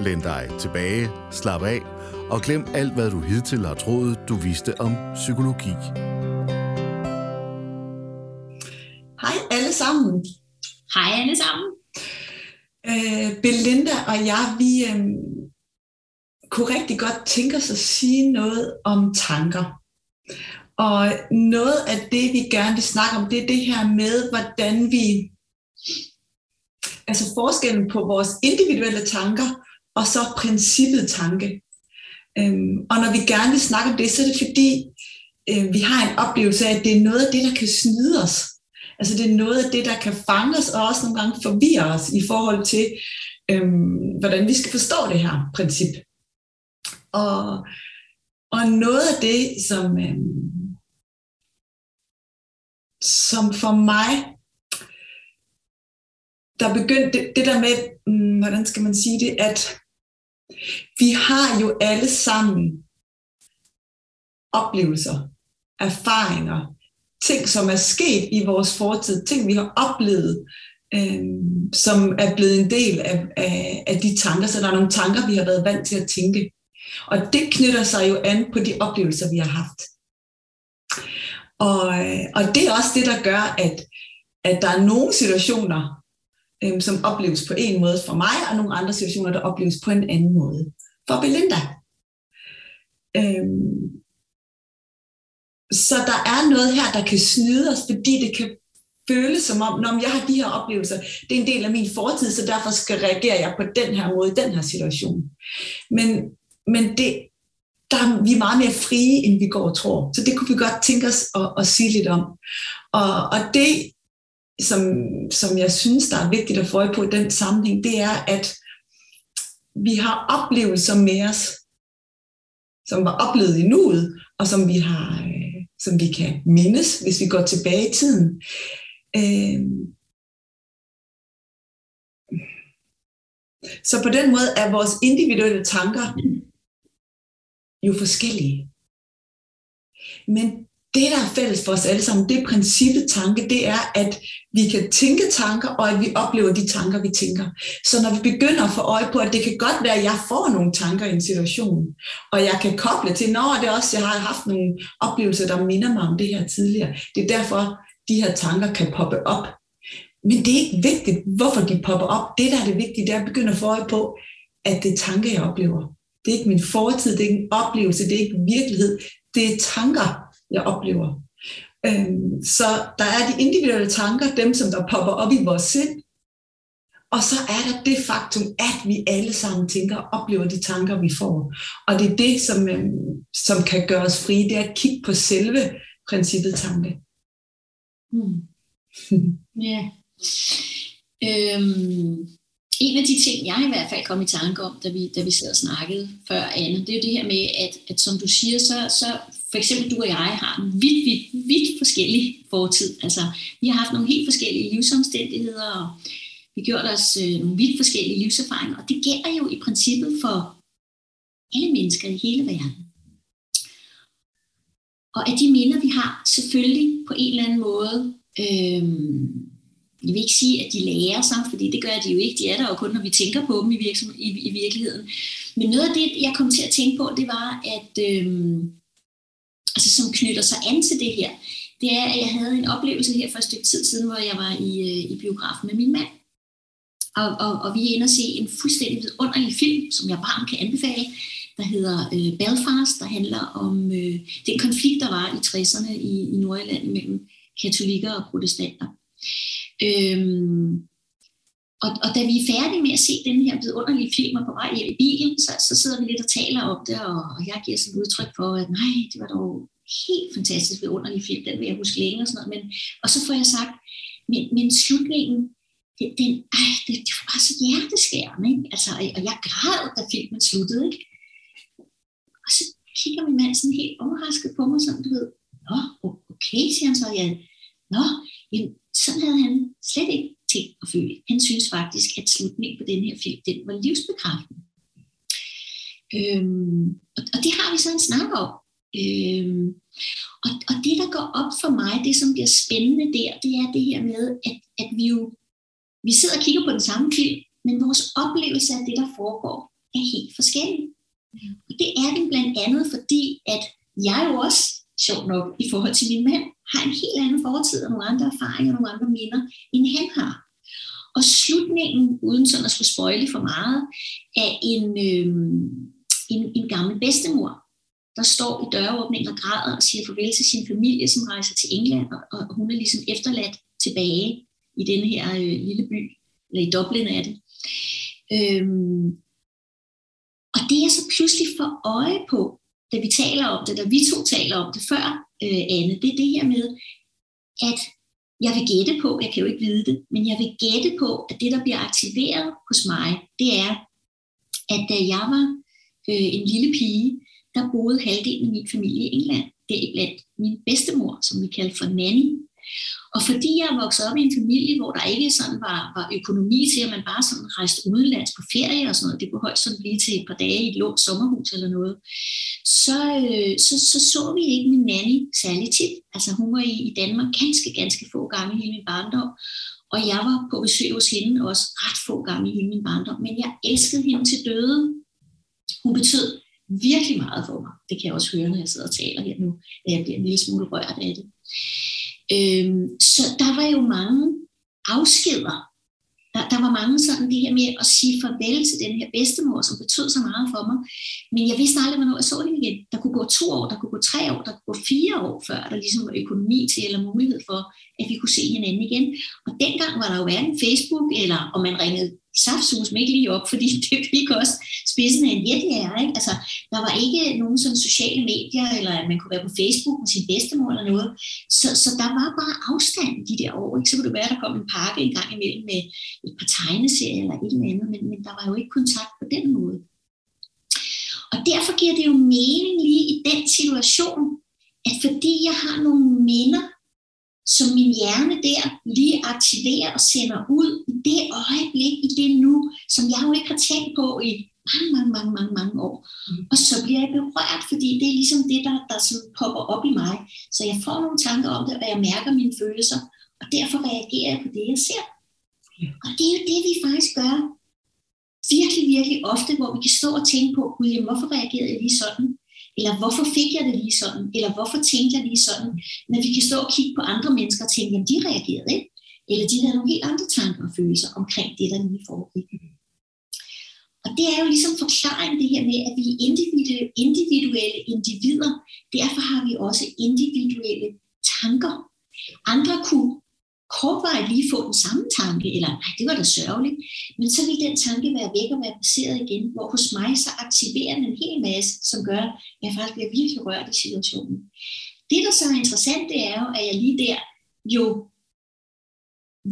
Læn dig tilbage, slap af og glem alt, hvad du hidtil har troet, du vidste om psykologi. Hej alle sammen. Hej alle sammen. Øh, Belinda og jeg, vi øh, kunne rigtig godt tænke os at sige noget om tanker. Og noget af det, vi gerne vil snakke om, det er det her med, hvordan vi, altså forskellen på vores individuelle tanker, og så princippet tanke. Øhm, og når vi gerne vil snakke om det, så er det fordi, øh, vi har en oplevelse af, at det er noget af det, der kan snyde os. Altså det er noget af det, der kan fange os, og også nogle gange forvirre os i forhold til, øhm, hvordan vi skal forstå det her princip. Og, og noget af det, som, øhm, som for mig, der begyndte det, det der med, hmm, hvordan skal man sige det, at vi har jo alle sammen oplevelser, erfaringer, ting, som er sket i vores fortid, ting, vi har oplevet, øh, som er blevet en del af, af, af de tanker. Så der er nogle tanker, vi har været vant til at tænke. Og det knytter sig jo an på de oplevelser, vi har haft. Og, øh, og det er også det, der gør, at, at der er nogle situationer, øhm, som opleves på en måde for mig, og nogle andre situationer, der opleves på en anden måde for Belinda. Øhm, så der er noget her, der kan snyde os, fordi det kan føles som om, når jeg har de her oplevelser, det er en del af min fortid, så derfor skal reagere jeg på den her måde, i den her situation. Men, men det, der er vi er meget mere frie, end vi går og tror. Så det kunne vi godt tænke os at, at sige lidt om. Og, og det, som, som jeg synes, der er vigtigt at få øje på i den sammenhæng, det er, at vi har oplevelser med os, som var oplevet i nuet, og som vi, har, øh, som vi kan mindes, hvis vi går tilbage i tiden. Øh, så på den måde er vores individuelle tanker jo forskellige. Men det, der er fælles for os alle sammen, det princippet tanke, det er, at vi kan tænke tanker, og at vi oplever de tanker, vi tænker. Så når vi begynder at få øje på, at det kan godt være, at jeg får nogle tanker i en situation, og jeg kan koble til, når det er også, jeg har haft nogle oplevelser, der minder mig om det her tidligere. Det er derfor, de her tanker kan poppe op. Men det er ikke vigtigt, hvorfor de popper op. Det, der er det vigtige, det er at begynde at få øje på, at det er tanker, jeg oplever. Det er ikke min fortid, det er ikke en oplevelse, det er ikke virkelighed. Det er tanker, jeg oplever. Øhm, så der er de individuelle tanker, dem som der popper op i vores sind, og så er der det faktum, at vi alle sammen tænker og oplever de tanker, vi får. Og det er det, som, øhm, som kan gøre os frie, det er at kigge på selve princippet tanke. Hmm. ja. Øhm, en af de ting, jeg i hvert fald kom i tanke om, da vi, da vi sad og snakkede før, Anne, det er jo det her med, at, at som du siger, så, så for eksempel du og jeg har en vidt, vidt, vidt forskellig fortid. Altså, vi har haft nogle helt forskellige livsomstændigheder, og vi har gjort os øh, nogle vidt forskellige livserfaringer, og det gælder jo i princippet for alle mennesker i hele verden. Og at de minder, vi har, selvfølgelig på en eller anden måde, øh, jeg vil ikke sige, at de lærer sig, fordi det gør de jo ikke. De er der jo kun, når vi tænker på dem i, virksom, i, i virkeligheden. Men noget af det, jeg kom til at tænke på, det var, at øh, altså, som knytter sig an til det her, det er, at jeg havde en oplevelse her for et stykke tid siden, hvor jeg var i, øh, i biografen med min mand. Og, og, og vi er inde og se en fuldstændig vidunderlig film, som jeg varmt kan anbefale, der hedder øh, Belfast, der handler om øh, den konflikt, der var i 60'erne i, i Nordjylland mellem katolikker og protestanter. Øhm, og, og da vi er færdige med at se den her vidunderlige film og på vej hjem i bilen, så, så sidder vi lidt og taler om det, og, og jeg giver sådan et udtryk for, at nej, det var dog helt fantastisk vidunderlig film, den vil jeg huske længe og sådan noget. Men, og så får jeg sagt, men, men slutningen, det, den, ej, det, det var bare så hjerteskærende, ikke? Altså, og jeg græd, da filmen sluttede, ikke? Og så kigger min mand sådan helt overrasket på mig, sådan, du ved, Nå, okay, siger han så. Ja. Nå, jamen, sådan havde han slet ikke tænkt at føle. Han synes faktisk, at slutningen på den her film, den var livsbekræftende. Øhm, og, og det har vi så en snak om. Øhm, og, og det, der går op for mig, det som bliver spændende der, det er det her med, at, at vi jo vi sidder og kigger på den samme film, men vores oplevelse af det, der foregår, er helt forskellig. Og det er den blandt andet, fordi at jeg jo også, sjov nok, i forhold til min mand, har en helt anden fortid og nogle andre erfaringer og nogle andre minder, end han har. Og slutningen, uden sådan at skulle spoile for meget, er en, øh, en, en gammel bedstemor, der står i døråbningen og græder og siger farvel til sin familie, som rejser til England, og, og hun er ligesom efterladt tilbage i den her øh, lille by, eller i Dublin er det. Øhm, og det jeg så pludselig får øje på, da vi taler om det, da vi to taler om det før, øh, Anne, det er det her med, at jeg vil gætte på, jeg kan jo ikke vide det, men jeg vil gætte på, at det, der bliver aktiveret hos mig, det er, at da jeg var øh, en lille pige, der boede halvdelen af min familie i England. Det er blandt min bedstemor, som vi kalder for nanny. Og fordi jeg er vokset op i en familie, hvor der ikke sådan var, var økonomi til, at man bare sådan rejste udenlands på ferie og sådan noget, det kunne højst sådan blive til et par dage i et låst sommerhus eller noget, så, øh, så, så, så vi ikke min nanny særlig tit. Altså hun var i, i Danmark ganske, ganske få gange i hele min barndom, og jeg var på besøg hos hende også ret få gange i hele min barndom, men jeg elskede hende til døde. Hun betød virkelig meget for mig. Det kan jeg også høre, når jeg sidder og taler her nu, at jeg bliver en lille smule rørt af det. Øhm, så der var jo mange afskeder. Der, der var mange sådan det her med at sige farvel til den her bedstemor, som betød så meget for mig. Men jeg vidste aldrig, hvornår jeg så hende igen. Der kunne gå to år, der kunne gå tre år, der kunne gå fire år, før der ligesom var økonomi til eller mulighed for, at vi kunne se hinanden igen. Og dengang var der jo hverken Facebook, eller om man ringede saftsus ikke lige op, fordi det fik også spidsen af en jetlærer. Ikke? Altså, der var ikke nogen sådan sociale medier, eller at man kunne være på Facebook med sin bedstemor eller noget. Så, så der var bare afstand de der år. Ikke? Så kunne det være, at der kom en pakke en gang imellem med et par tegneserier eller et eller andet, men, men der var jo ikke kontakt på den måde. Og derfor giver det jo mening lige i den situation, at fordi jeg har nogle minder som min hjerne der lige aktiverer og sender ud i det øjeblik, i det nu, som jeg jo ikke har tænkt på i mange, mange, mange, mange, mange år. Mm. Og så bliver jeg berørt, fordi det er ligesom det, der, der sådan popper op i mig. Så jeg får nogle tanker om det, og jeg mærker mine følelser, og derfor reagerer jeg på det, jeg ser. Og det er jo det, vi faktisk gør virkelig, virkelig ofte, hvor vi kan stå og tænke på, William, hvorfor reagerede jeg lige sådan? Eller hvorfor fik jeg det lige sådan? Eller hvorfor tænkte jeg lige sådan? Men vi kan stå og kigge på andre mennesker og tænke, jamen de reagerede ikke. Eller de havde nogle helt andre tanker og følelser omkring det, der lige foregik. Og det er jo ligesom forklaringen det her med, at vi er individuelle, individuelle individer. Derfor har vi også individuelle tanker. Andre kunne kortvarigt lige få den samme tanke, eller nej, det var da sørgeligt, men så vil den tanke være væk og være baseret igen, hvor hos mig så aktiverer den en hel masse, som gør, at jeg faktisk bliver virkelig rørt i situationen. Det, der så er interessant, det er jo, at jeg lige der jo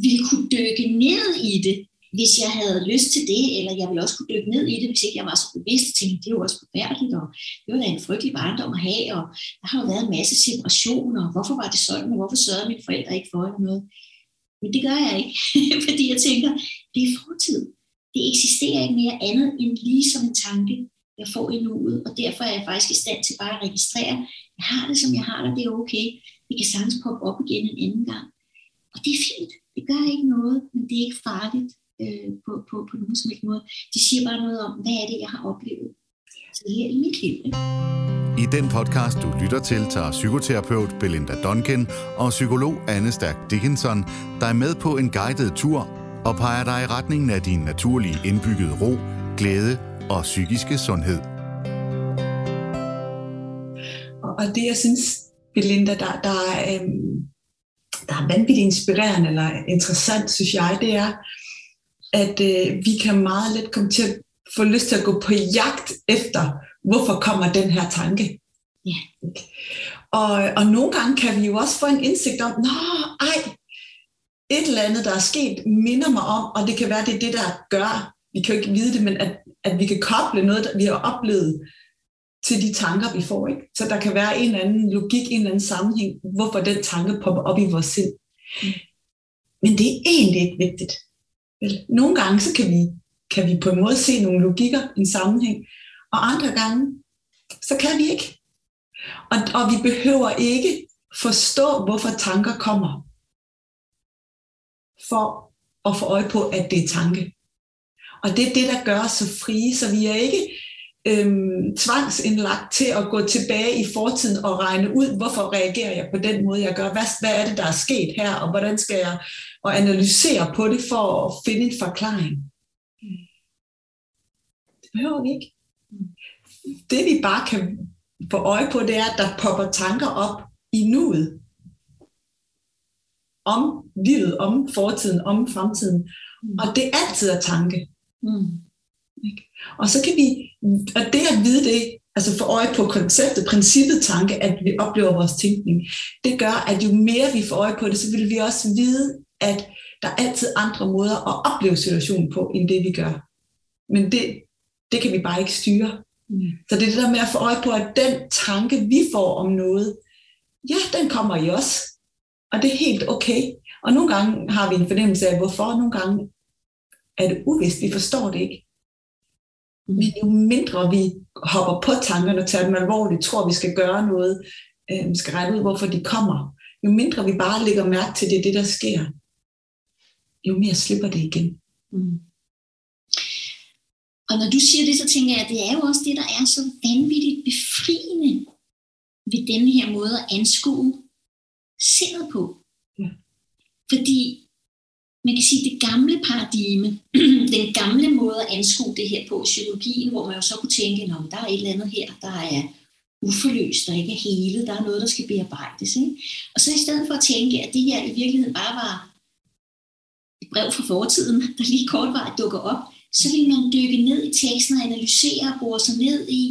vil kunne dykke ned i det, hvis jeg havde lyst til det, eller jeg ville også kunne dykke ned i det, hvis ikke jeg var så bevidst. Tænkte, det er jo også forfærdeligt, og det var da en frygtelig barndom at have, og der har jo været en masse separationer, og hvorfor var det sådan, og hvorfor sørgede mine forældre ikke for noget? Men det gør jeg ikke, fordi jeg tænker, det er fortid. Det eksisterer ikke mere andet end lige som en tanke, jeg får i nuet, og derfor er jeg faktisk i stand til bare at registrere, jeg har det, som jeg har det, det er okay. Det kan sagtens poppe op igen en anden gang. Og det er fint. Det gør ikke noget, men det er ikke farligt øh, på, på, på nogen som helst måde. Det siger bare noget om, hvad er det, jeg har oplevet tidligere i mit liv. I den podcast, du lytter til, tager psykoterapeut Belinda Duncan og psykolog Anne Stærk Dickinson dig med på en guided tur og peger dig i retningen af din naturlige indbyggede ro, glæde og psykiske sundhed. Og det, jeg synes, Belinda, der, der, er, øhm, der er vanvittigt inspirerende eller interessant, synes jeg, det er, at øh, vi kan meget let komme til at få lyst til at gå på jagt efter, hvorfor kommer den her tanke. Ja. Og, og nogle gange kan vi jo også få en indsigt om, nå, ej, et eller andet, der er sket, minder mig om, og det kan være, det er det, der gør, vi kan jo ikke vide det, men at, at vi kan koble noget, vi har oplevet til de tanker, vi får. Ikke? Så der kan være en eller anden logik, en eller anden sammenhæng, hvorfor den tanke popper op i vores sind. Mm. Men det er egentlig ikke vigtigt. Vel? Nogle gange så kan vi, kan vi på en måde se nogle logikker, en sammenhæng, og andre gange, så kan vi ikke. Og, og vi behøver ikke forstå, hvorfor tanker kommer, for at få øje på, at det er tanke. Og det er det, der gør os så frie, så vi er ikke øhm, tvangsindlagt til at gå tilbage i fortiden og regne ud, hvorfor reagerer jeg på den måde, jeg gør. Hvad, hvad er det, der er sket her, og hvordan skal jeg og analysere på det for at finde en forklaring. Det behøver vi ikke. Det vi bare kan få øje på, det er, at der popper tanker op i nuet. Om livet, om fortiden, om fremtiden. Og det altid er tanke. Mm. Og så kan vi, og det at vide det, altså få øje på konceptet, princippet tanke, at vi oplever vores tænkning, det gør, at jo mere vi får øje på det, så vil vi også vide, at der er altid andre måder at opleve situationen på, end det vi gør. Men det, det kan vi bare ikke styre. Mm. Så det er det der med at få øje på, at den tanke, vi får om noget, ja, den kommer i os. Og det er helt okay. Og nogle gange har vi en fornemmelse af, hvorfor. Nogle gange er det uvist, vi forstår det ikke. Mm. Men jo mindre vi hopper på tankerne og tager dem alvorligt, tror vi skal gøre noget, øh, skal regne ud, hvorfor de kommer, jo mindre vi bare lægger mærke til det, det der sker, jo mere slipper det igen. Mm. Og når du siger det, så tænker jeg, at det er jo også det, der er så vanvittigt befriende ved denne her måde at anskue sindet på. Ja. Fordi man kan sige, det gamle paradigme, den gamle måde at anskue det her på psykologien, hvor man jo så kunne tænke, at der er et eller andet her, der er uforløst, der ikke er hele, der er noget, der skal bearbejdes. Ikke? Og så i stedet for at tænke, at det her i virkeligheden bare var brev fra fortiden, der lige kortvarigt dukker op, så vil man dykke ned i teksten og analysere og bore sig ned i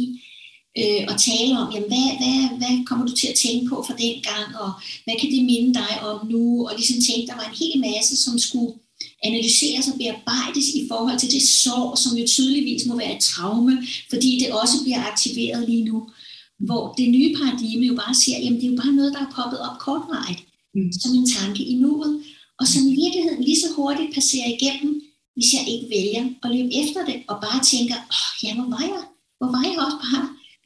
øh, og tale om, jamen, hvad, hvad, hvad kommer du til at tænke på fra den gang, og hvad kan det minde dig om nu, og ligesom tænke, der var en hel masse, som skulle analyseres og bearbejdes i forhold til det sår, som jo tydeligvis må være et traume, fordi det også bliver aktiveret lige nu. Hvor det nye paradigme jo bare siger, jamen det er jo bare noget, der er poppet op kortvarigt, mm. som en tanke i nuet, og som i virkeligheden lige så hurtigt passerer igennem, hvis jeg ikke vælger at løbe efter det, og bare tænker, åh, ja, hvor var jeg? Hvor var jeg også bare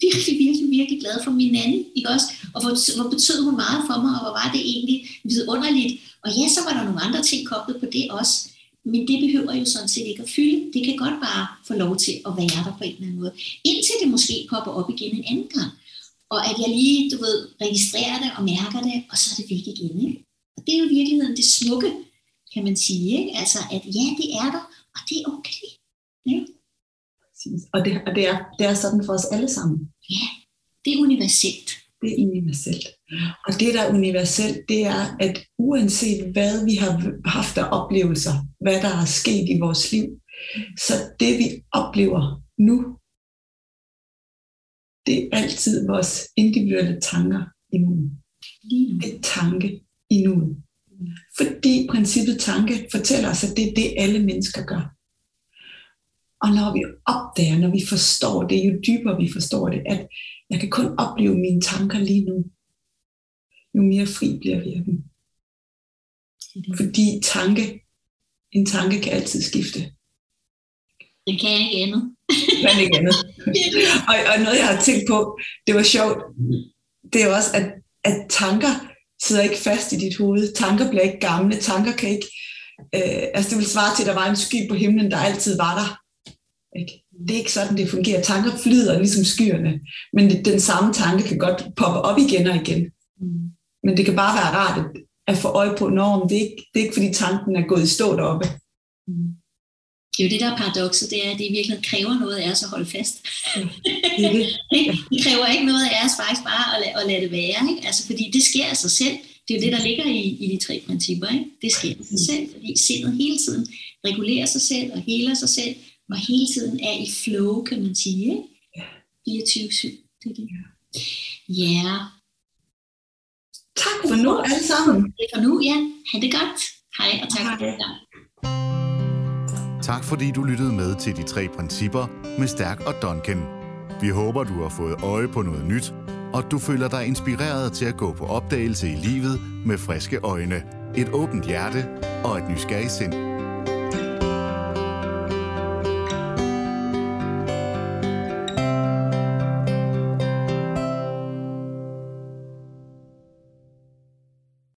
virkelig, virkelig, virkelig glad for min anden, ikke også? Og hvor, hvor betød hun meget for mig, og hvor var det egentlig vidunderligt. Og ja, så var der nogle andre ting koblet på det også. Men det behøver jo sådan set ikke at fylde. Det kan godt bare få lov til at være der på en eller anden måde. Indtil det måske popper op igen en anden gang. Og at jeg lige, du ved, registrerer det og mærker det, og så er det væk igen. Ikke? Og det er jo i virkeligheden det smukke, kan man sige. Ikke? Altså, at ja, det er der, og det er okay. Ja? Og, det, og det, er, det er sådan for os alle sammen. Ja, det er universelt. Det er universelt. Og det, der er universelt, det er, at uanset hvad vi har haft af oplevelser, hvad der er sket i vores liv, så det vi oplever nu, det er altid vores individuelle tanker i nu. Det er tanke i nuet. Fordi princippet tanke fortæller os, at det er det, alle mennesker gør. Og når vi opdager, når vi forstår det, jo dybere vi forstår det, at jeg kan kun opleve mine tanker lige nu, jo mere fri bliver vi af dem. Fordi tanke, en tanke kan altid skifte. Det kan ikke andet. kan ikke andet. og, og noget, jeg har tænkt på, det var sjovt, det er også, at, at tanker sidder ikke fast i dit hoved. Tanker bliver ikke gamle. Tanker kan ikke... Øh, altså det vil svare til, at der var en sky på himlen, der altid var der. Ikke? Det er ikke sådan, det fungerer. Tanker flyder ligesom skyerne. Men den samme tanke kan godt poppe op igen og igen. Mm. Men det kan bare være rart at, at få øje på, når det er, ikke, det er ikke fordi tanken er gået i stå deroppe. Mm det er jo det, der er paradokset, det er, at det i virkeligheden kræver noget af os at holde fast. Ja, det, kræver ikke noget af os faktisk bare at lade, at lade det være, ikke? Altså, fordi det sker af sig selv. Det er jo det, der ligger i, i de tre principper. Ikke? Det sker af sig selv, fordi sindet hele tiden regulerer sig selv og heler sig selv, og hele tiden er i flow, kan man sige. Ikke? 24-7, det er det. Ja. Tak for nu alle sammen. Det for nu, ja. Ha' det godt. Hej, og tak for det. Tak fordi du lyttede med til de tre principper med Stærk og Duncan. Vi håber, du har fået øje på noget nyt, og du føler dig inspireret til at gå på opdagelse i livet med friske øjne, et åbent hjerte og et nysgerrigt sind.